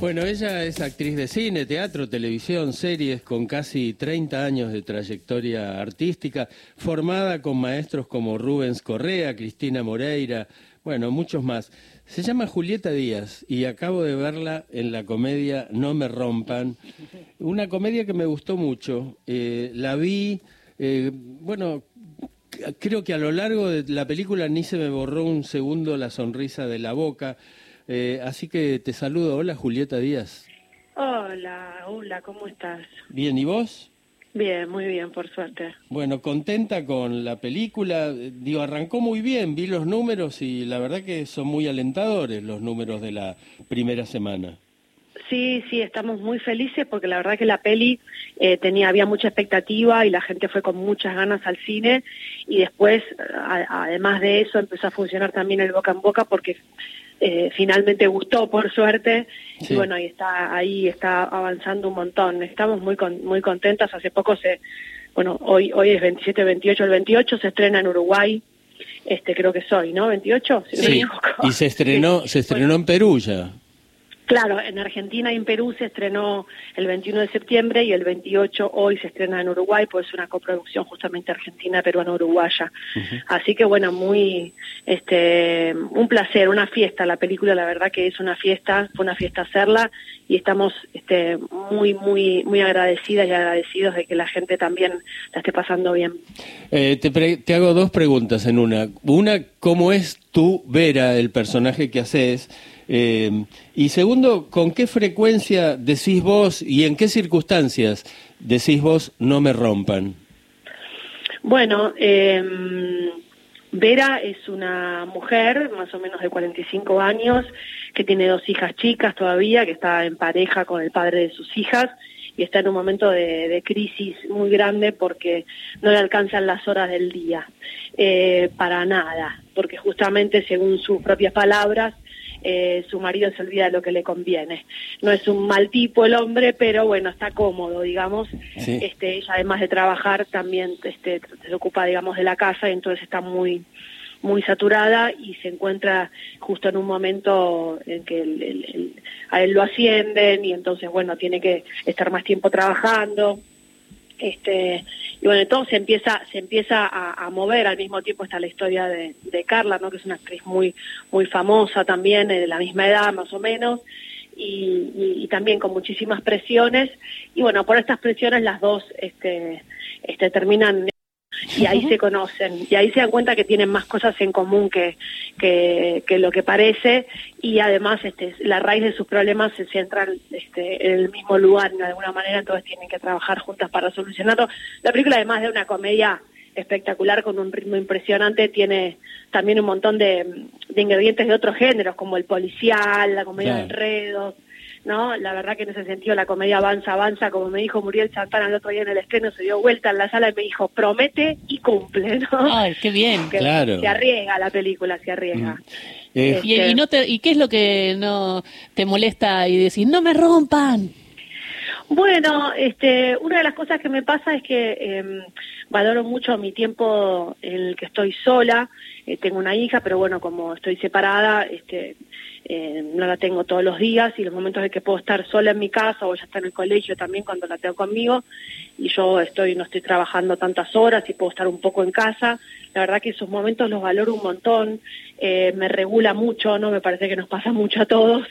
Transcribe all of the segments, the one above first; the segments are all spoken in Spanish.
Bueno, ella es actriz de cine, teatro, televisión, series, con casi 30 años de trayectoria artística, formada con maestros como Rubens Correa, Cristina Moreira, bueno, muchos más. Se llama Julieta Díaz y acabo de verla en la comedia No me rompan, una comedia que me gustó mucho. Eh, la vi, eh, bueno, creo que a lo largo de la película ni se me borró un segundo la sonrisa de la boca. Eh, así que te saludo. Hola, Julieta Díaz. Hola, hola, ¿cómo estás? Bien, ¿y vos? Bien, muy bien, por suerte. Bueno, contenta con la película. Digo, arrancó muy bien, vi los números y la verdad que son muy alentadores los números de la primera semana. Sí, sí, estamos muy felices porque la verdad que la peli eh, tenía había mucha expectativa y la gente fue con muchas ganas al cine y después, además de eso, empezó a funcionar también el boca en boca porque eh, finalmente gustó por suerte. Y bueno ahí está ahí está avanzando un montón. Estamos muy muy contentas. Hace poco se bueno hoy hoy es 27 28 el 28 se estrena en Uruguay. Este creo que soy no 28 sí, y se estrenó se estrenó en Perú ya Claro, en Argentina y en Perú se estrenó el 21 de septiembre y el 28 hoy se estrena en Uruguay, pues es una coproducción justamente argentina, peruana, uruguaya. Así que bueno, muy, este, un placer, una fiesta. La película, la verdad que es una fiesta, fue una fiesta hacerla y estamos, este, muy, muy, muy agradecidas y agradecidos de que la gente también la esté pasando bien. Eh, te, te hago dos preguntas en una. Una, ¿cómo es tú, Vera, el personaje que haces? Eh, y segundo, ¿con qué frecuencia decís vos y en qué circunstancias decís vos no me rompan? Bueno, em, Vera es una mujer más o menos de 45 años que tiene dos hijas chicas todavía, que está en pareja con el padre de sus hijas y está en un momento de, crisis muy grande porque no le alcanzan las horas del día eh, para nada, porque justamente según sus propias palabras eh, su marido se olvida de lo que le conviene. No es un mal tipo el hombre, pero bueno, está cómodo, digamos. Este, ella además de trabajar también este, se ocupa, digamos, de la casa y entonces está muy muy saturada y se encuentra justo en un momento en que a él lo ascienden y entonces, bueno, tiene que estar más tiempo trabajando este, y bueno, entonces se empieza, se empieza a, mover, al mismo tiempo está la historia de, Carla, ¿no? que es una actriz muy, muy famosa también, de la misma edad más o menos, y, también con muchísimas presiones, y bueno, por estas presiones las dos este, este, terminan y ahí se conocen y ahí se dan cuenta que tienen más cosas en común que, que, lo que parece y además este, la raíz de sus problemas se centran este, en el mismo lugar de alguna manera, entonces tienen que trabajar juntas para solucionarlo. La película además de una comedia espectacular con un ritmo impresionante, tiene también un montón de, ingredientes de otros géneros como el policial, la comedia de enredos ¿no? La verdad que en ese sentido la comedia avanza, avanza, como me dijo Muriel Santana el otro día en el estreno, se dio vuelta en la sala y me dijo, promete y cumple, ¿no? Ay, qué bien. claro. Se arriesga la película, se arriesga. Mm. Eh, y, este no te, ¿Y qué es lo que no te molesta y decís, no me rompan? Bueno, este, una de las cosas que me pasa es que em, valoro mucho mi tiempo en el que estoy sola. Eh, tengo una hija, pero bueno, como estoy separada, este, eh, no la tengo todos los días y los momentos en que puedo estar sola en mi casa o ya está en el colegio también cuando la tengo conmigo y yo estoy no estoy trabajando tantas horas y puedo estar un poco en casa la verdad que esos momentos los valoro un montón eh, me regula mucho no me parece que nos pasa mucho a todos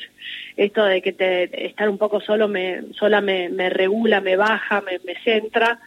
esto de que te, estar un poco solo me sola me, me regula me baja me, me centra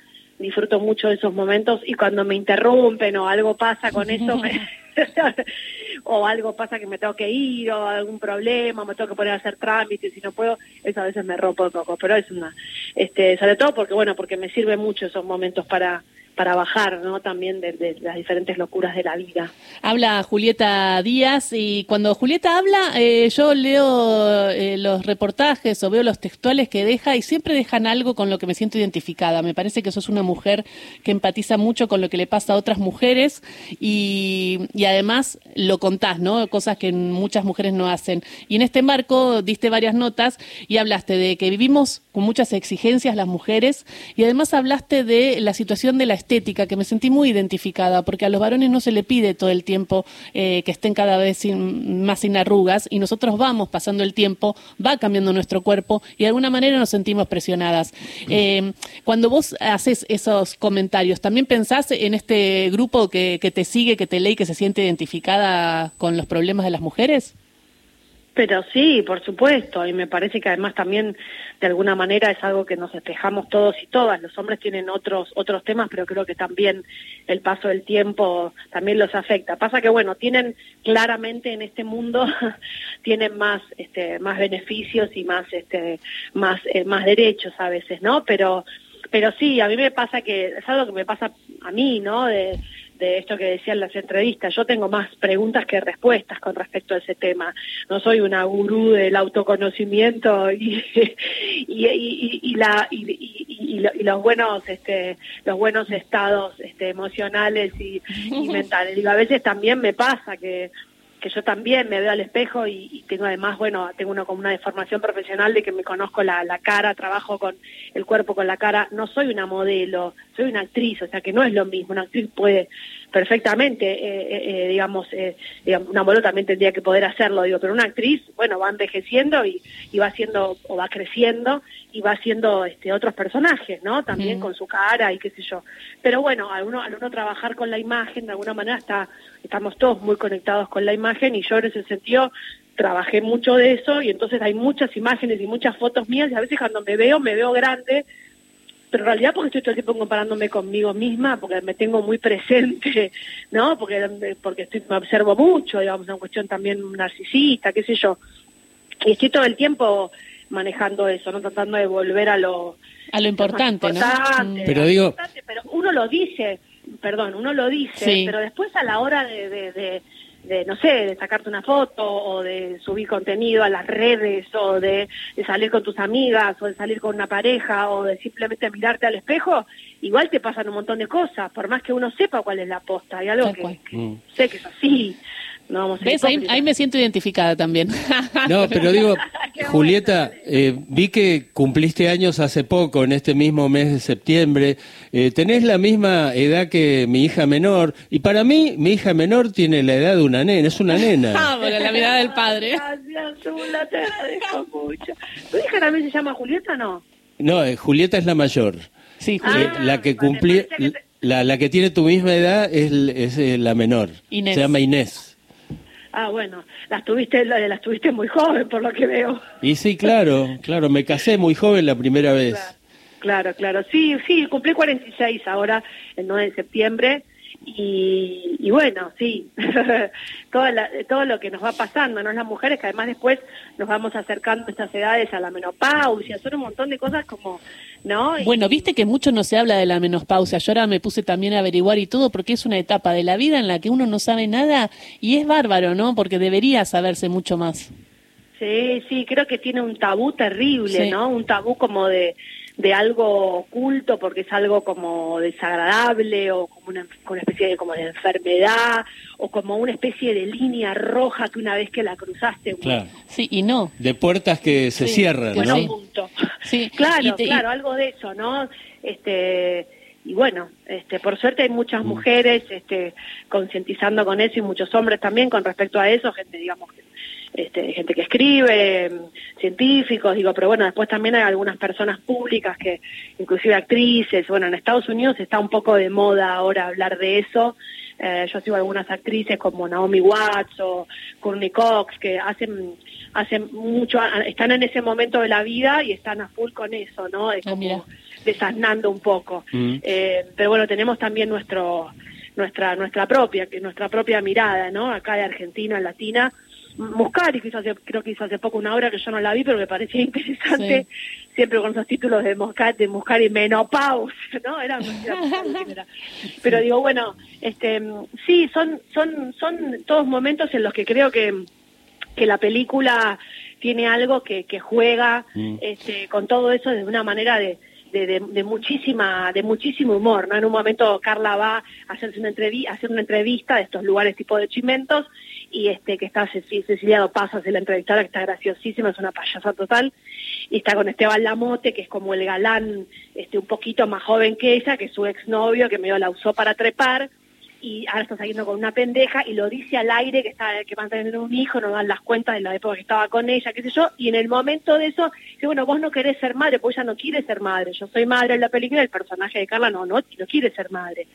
disfruto mucho de esos momentos y cuando me interrumpen o algo pasa con eso me o algo pasa que me tengo que ir o algún problema, me tengo que poner a hacer trámites y no puedo, eso a veces me rompo un poco, pero es una, este, sobre todo porque bueno, porque me sirve mucho esos momentos para para bajar ¿no? también de, las diferentes locuras de la vida. Habla Julieta Díaz y cuando Julieta habla eh, yo leo eh, los reportajes o veo los textuales que deja y siempre dejan algo con lo que me siento identificada. Me parece que sos una mujer que empatiza mucho con lo que le pasa a otras mujeres y, y además lo contás, ¿no? cosas que muchas mujeres no hacen. Y en este marco diste varias notas y hablaste de que vivimos con muchas exigencias las mujeres y además hablaste de la situación de la estética, que me sentí muy identificada, porque a los varones no se le pide todo el tiempo eh, que estén cada vez más sin arrugas y nosotros vamos pasando el tiempo, va cambiando nuestro cuerpo y de alguna manera nos sentimos presionadas. Eh, cuando vos haces esos comentarios, ¿también pensás en este grupo que, que te sigue, que te lee y que se siente identificada con los problemas de las mujeres? Pero sí, por supuesto, y me parece que además también de alguna manera es algo que nos espejamos todos y todas. Los hombres tienen otros otros temas, pero creo que también el paso del tiempo también los afecta. Pasa que bueno, tienen claramente en este mundo tienen más este más beneficios y más este más eh, más derechos a veces, ¿no? Pero pero sí, a mí me pasa que es algo que me pasa a mí, ¿no? De de esto que decían las entrevistas. Yo tengo más preguntas que respuestas con respecto a ese tema. No soy una gurú del autoconocimiento y, y, y, la, y, los buenos este, los buenos estados este, emocionales y, mentales. Digo, a veces también me pasa que que yo también me veo al espejo y, tengo además, bueno, tengo una, como una deformación profesional de que me conozco la, la, cara, trabajo con el cuerpo, con la cara, no soy una modelo, soy una actriz, o sea que no es lo mismo, una actriz puede perfectamente, eh, eh, eh digamos, eh, digamos, una modelo también tendría que poder hacerlo, digo, pero una actriz, bueno, va envejeciendo y, y va haciendo, o va creciendo y va haciendo este, otros personajes, ¿no? También con su cara y qué sé yo. Pero bueno, al uno, al uno trabajar con la imagen, de alguna manera está estamos todos muy conectados con la imagen y yo en ese sentido trabajé mucho de eso y entonces hay muchas imágenes y muchas fotos mías y a veces cuando me veo, me veo grande, pero en realidad porque estoy todo el tiempo comparándome conmigo misma, porque me tengo muy presente, ¿no? Porque, porque estoy, me observo mucho, digamos, una cuestión también narcisista, qué sé yo. Y estoy todo el tiempo manejando eso, no tratando de volver a lo a lo importante, ¿no? Mm. Pero digo, pero uno lo dice, perdón, uno lo dice, pero después a la hora de, de, de, no sé, de sacarte una foto o de subir contenido a las redes o de, salir con tus amigas o de salir con una pareja o de simplemente mirarte al espejo, igual te pasan un montón de cosas, por más que uno sepa cuál es la posta. Hay algo que, mm. sé que es así. No ¿Ves? Ahí, me siento identificada también. No, pero digo, Julieta, eh, vi que cumpliste años hace poco, en este mismo mes de septiembre. Eh, tenés la misma edad que mi hija menor, y para mí, mi hija menor tiene la edad de una nena, es una nena. Ah, la mirada del padre. Gracias, Zula, te agradezco mucho. ¿Tu hija también se llama Julieta o no? No, eh, Julieta es la mayor. Sí, Julieta. la que cumplió, la, la que tiene tu misma edad es, es la menor. Inés. Se llama Inés. Ah, bueno, las tuviste, las tuviste muy joven, por lo que veo. Y sí, claro, claro, me casé muy joven la primera vez. Claro, claro, sí, sí, cumplí 46 ahora, el 9 de septiembre, y, y bueno, sí, todo, todo lo que nos va pasando, ¿no? Las mujeres que además después nos vamos acercando a estas edades a la menopausia, son un montón de cosas como, ¿no? Bueno, viste que mucho no se habla de la menopausia, yo ahora me puse también a averiguar y todo porque es una etapa de la vida en la que uno no sabe nada y es bárbaro, ¿no? Porque debería saberse mucho más. Sí, sí, creo que tiene un tabú terrible, ¿no? Un tabú como de de algo oculto porque es algo como desagradable o como una, especie de como de enfermedad o como una especie de línea roja que una vez que la cruzaste claro. sí y no de puertas que se cierran ¿no? punto. sí claro claro algo de eso no este y bueno, este, por suerte hay muchas mm. mujeres este, concientizando con eso y muchos hombres también con respecto a eso, gente, digamos, este, gente que escribe, científicos, digo, pero bueno, después también hay algunas personas públicas que, inclusive actrices, bueno, en Estados Unidos está un poco de moda ahora hablar de eso. Eh, yo sigo algunas actrices como Naomi Watts o Courtney Cox que hacen hacen mucho, están en ese momento de la vida y están a full con eso, ¿no? De ah, como desasnando un poco. Mm. Eh, pero bueno, tenemos también nuestro nuestra nuestra propia que nuestra propia mirada, ¿no? Acá de Argentina, latina, Muscari, que hace, creo que hizo hace poco una obra que yo no la vi, pero me parecía interesante, siempre con esos títulos de Muscari, de Muscari menopausia, ¿no? Era, era, Pero digo, bueno, este, sí, son, son, son todos momentos en los que creo que, que la película tiene algo que, que juega mm. este, con todo eso de una manera de, de, muchísima de muchísimo humor no en un momento Carla va a hacerse una entrevista hacer una entrevista de estos lugares tipo de chimentos y este que está Cecilia Pasas de la entrevistada que está graciosísima es una payasa total y está con Esteban Lamote que es como el galán este un poquito más joven que ella que es su exnovio que medio la usó para trepar y ahora está saliendo con una pendeja y lo dice al aire que está que van a tener un hijo, no dan las cuentas de la época que estaba con ella, qué sé yo, y en el momento de eso, dice, bueno, vos no querés ser madre, pues ella no quiere ser madre, yo soy madre en la película, el personaje de Carla no, no, no quiere ser madre,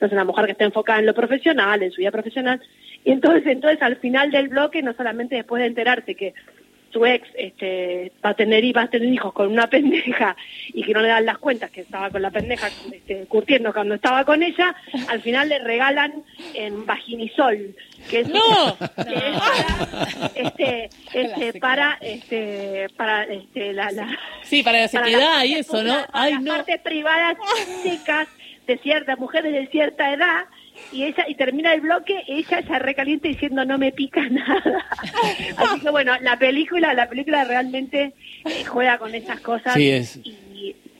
no es una mujer que está enfocada en lo profesional, en su vida profesional, y entonces, entonces al final del bloque, no solamente después de enterarse que su ex este, va a tener y va a tener hijos con una pendeja y que no le dan las cuentas que estaba con la pendeja este, curtiendo cuando estaba con ella, al final le regalan en vaginisol, que es, no. para, este, este, para, este, para este, la, la, sí, para la seguridad y eso, ¿no? Para las partes privadas secas de ciertas mujeres de cierta edad y ella y termina el bloque ella ya recaliente diciendo no me pica nada así que bueno la película la película realmente eh, juega con esas cosas sí es. y,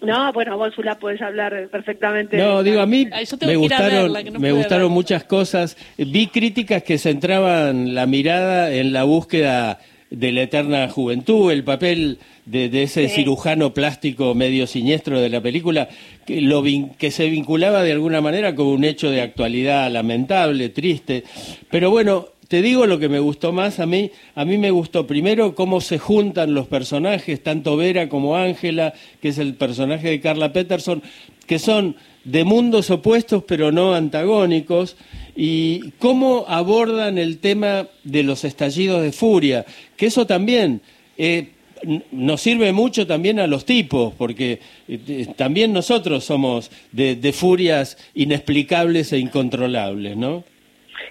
no bueno vos la puedes hablar perfectamente no digo a mí me gustaron me gustaron muchas cosas. Vi críticas que centraban la mirada en la búsqueda de la eterna juventud, el papel de, ese cirujano plástico medio siniestro de la película, que, lo que se vinculaba de alguna manera con un hecho de actualidad lamentable, triste. Pero bueno, te digo lo que me gustó más a mí. A mí me gustó primero cómo se juntan los personajes, tanto Vera como Ángela, que es el personaje de Carla Peterson, que son de mundos opuestos pero no antagónicos y cómo abordan el tema de los estallidos de furia, que eso también eh, nos sirve mucho también a los tipos, porque eh, también nosotros somos de, de, furias inexplicables e incontrolables, ¿no?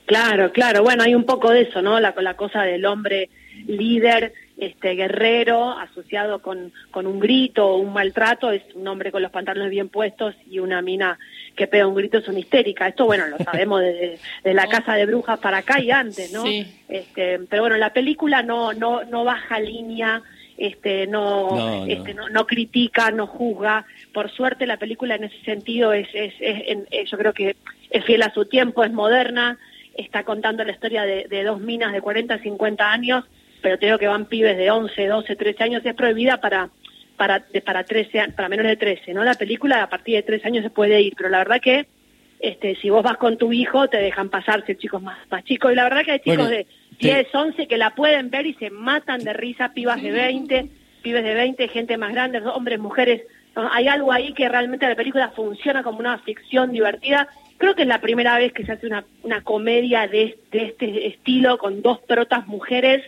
Claro, claro, bueno, hay un poco de eso, ¿no? La, la cosa del hombre líder este guerrero asociado con, con un grito o un maltrato es un hombre con los pantalones bien puestos y una mina que pega un grito es una histérica. Esto, bueno, lo sabemos de, la casa de brujas para acá y antes, ¿no? Este, pero bueno, la película no, no, no baja línea, este, no, no, este, no. no, critica, no juzga. Por suerte la película en ese sentido es, es, es, yo creo que es fiel a su tiempo, es moderna, está contando la historia de, de dos minas de 40, 50 años pero te digo que van pibes de 11, 12, 13 años, es prohibida para para para 13 para menores de 13, ¿no? La película a partir de 3 años se puede ir, pero la verdad que este si vos vas con tu hijo te dejan pasarse chicos más más chicos y la verdad que hay chicos de 10, 11 que la pueden ver y se matan de risa, pibas de 20, pibes de 20, gente más grande, hombres, mujeres. Hay algo ahí que realmente la película funciona como una ficción divertida. Creo que es la primera vez que se hace una, una comedia de, de este estilo con dos protas mujeres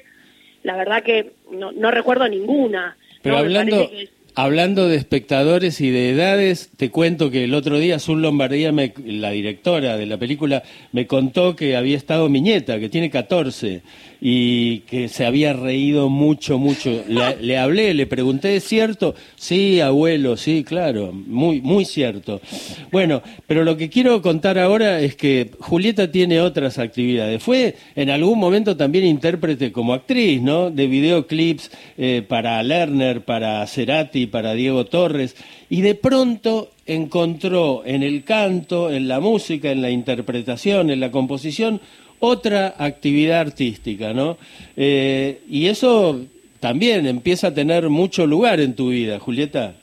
la verdad que no, no recuerdo ninguna. Pero hablando, hablando de espectadores y de edades, te cuento que el otro día Azul Lombardía, la directora de la película, me contó que había estado mi nieta, que tiene 14, y que se había reído mucho, mucho. Le, hablé, le pregunté, ¿es cierto? Sí, abuelo, sí, claro, muy, muy cierto. Bueno, pero lo que quiero contar ahora es que Julieta tiene otras actividades. Fue en algún momento también intérprete como actriz, ¿no? De videoclips eh, para Lerner, para Cerati, para Diego Torres, y de pronto encontró en el canto, en la música, en la interpretación, en la composición, otra actividad artística, ¿no? Eh, y eso también empieza a tener mucho lugar en tu vida, Julieta.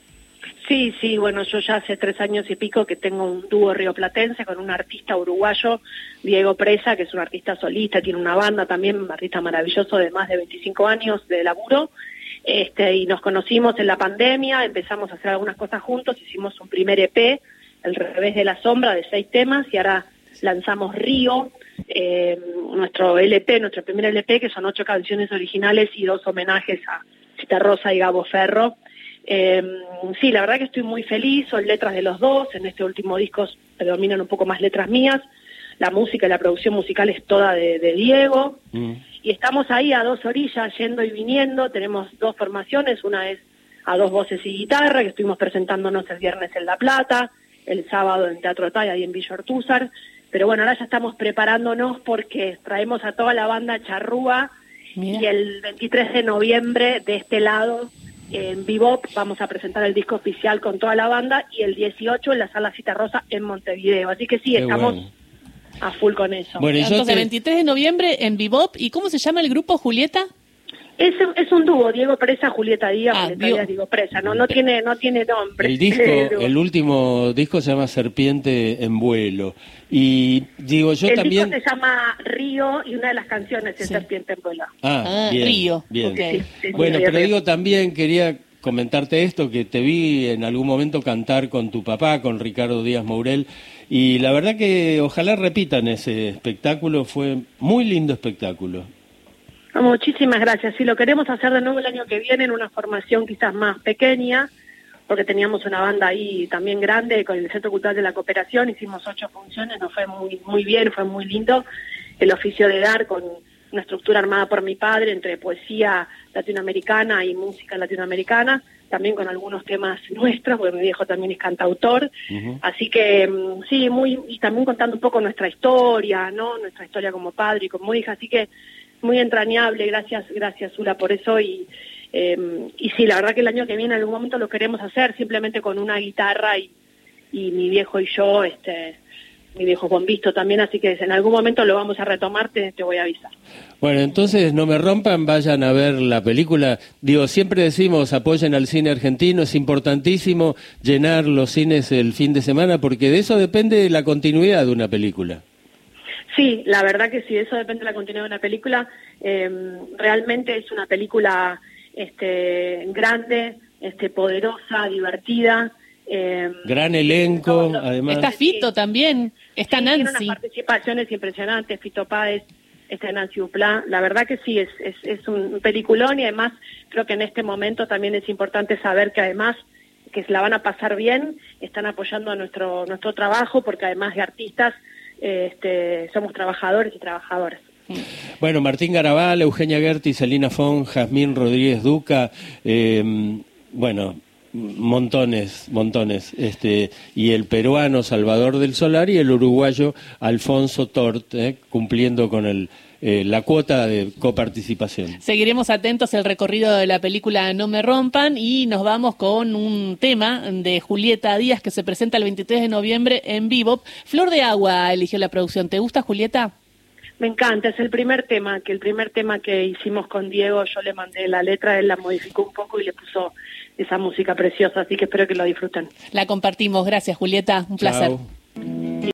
Sí, sí, bueno, yo ya hace tres años y pico que tengo un dúo rioplatense con un artista uruguayo, Diego Presa, que es un artista solista, tiene una banda también, un artista maravilloso de más de 25 años de laburo, este, y nos conocimos en la pandemia, empezamos a hacer algunas cosas juntos, hicimos un primer EP, El revés de la sombra, de seis temas, y ahora lanzamos Río, eh, nuestro LP, nuestro primer LP, que son ocho canciones originales y dos homenajes a Cita Rosa y Gabo Ferro. Eh, sí, la verdad que estoy muy feliz, son letras de los dos, en este último disco predominan un poco más letras mías, la música y la producción musical es toda de, Diego, mm. y estamos ahí a dos orillas, yendo y viniendo, tenemos dos formaciones, una es a dos voces y guitarra, que estuvimos presentándonos el viernes en La Plata, el sábado en Teatro Talla y en Villa Ortúzar, pero bueno, ahora ya estamos preparándonos porque traemos a toda la banda charrúa y el 23 de noviembre de este lado en Bebop vamos a presentar el disco oficial con toda la banda y el 18 en la Sala Cita Rosa en Montevideo. Así que sí, Qué estamos bueno. a full con eso. Bueno, Entonces, te- 23 de noviembre en Bebop. ¿Y cómo se llama el grupo, Julieta? Es, es un dúo, Diego Presa, Julieta Díaz, Ah, Julieta Diego. Díaz, Diego Presa. No, no tiene, no tiene nombre. El disco, Pero- el último disco se llama Serpiente en vuelo. Y digo, yo el también... disco se llama Río y una de las canciones es Sí. Serpiente en vuelo. Ah, Ah, bien, Río, bien. ok. Sí, sí, bueno, pero digo también quería comentarte esto que te vi en algún momento cantar con tu papá, con Ricardo Díaz Mourel, y la verdad que ojalá repitan ese espectáculo, fue muy lindo espectáculo. Muchísimas gracias. Sí, lo queremos hacer de nuevo el año que viene en una formación quizás más pequeña, porque teníamos una banda ahí también grande con el Centro Cultural de la Cooperación, hicimos ocho funciones, nos fue muy, muy bien, fue muy lindo. El oficio de dar con una estructura armada por mi padre entre poesía latinoamericana y música latinoamericana, también con algunos temas nuestros, porque mi viejo también es cantautor. Así que mm, sí, muy y también contando un poco nuestra historia, ¿no? Nuestra historia como padre y como hija, así que muy entrañable, gracias, gracias Ula por eso y eh, y sí, la verdad que el año que viene en algún momento lo queremos hacer simplemente con una guitarra y, y mi viejo y yo, este, mi viejo Juan Visto también, así que en algún momento lo vamos a retomar, te, te voy a avisar. Bueno, entonces no me rompan, vayan a ver la película. Digo, siempre decimos apoyen al cine argentino, es importantísimo llenar los cines el fin de semana porque de eso depende la continuidad de una película. Sí, la verdad que sí, eso depende de la continuidad de una película. Eh, realmente es una película este, grande, este, poderosa, divertida. eh, Gran elenco, no, no, además. Está Fito también. Está sí, Tiene Nancy. unas participaciones impresionantes, Fito Páez, está Nancy Duplá. La verdad que sí, es, es, es un peliculón y además creo que en este momento también es importante saber que además que se la van a pasar bien, están apoyando a nuestro, nuestro trabajo porque además de artistas este, somos trabajadores y trabajadoras. Bueno, Martín Garabal, Eugenia Gerti, Celina Fon, Jazmín Rodríguez Duca, eh, bueno, montones, montones, este, y el peruano Salvador del Solar y el uruguayo Alfonso Tort, eh, cumpliendo con el, eh, la cuota de coparticipación. Seguiremos atentos el recorrido de la película No me rompan y nos vamos con un tema de Julieta Díaz que se presenta el 23 de noviembre en vivo. Flor de Agua eligió la producción. ¿Te gusta, Julieta? Me encanta, es el primer tema, que el primer tema que hicimos con Diego, yo le mandé la letra, él la modificó un poco y le puso esa música preciosa, así que espero que lo disfruten. La compartimos. Gracias, Julieta. Un placer. Chao.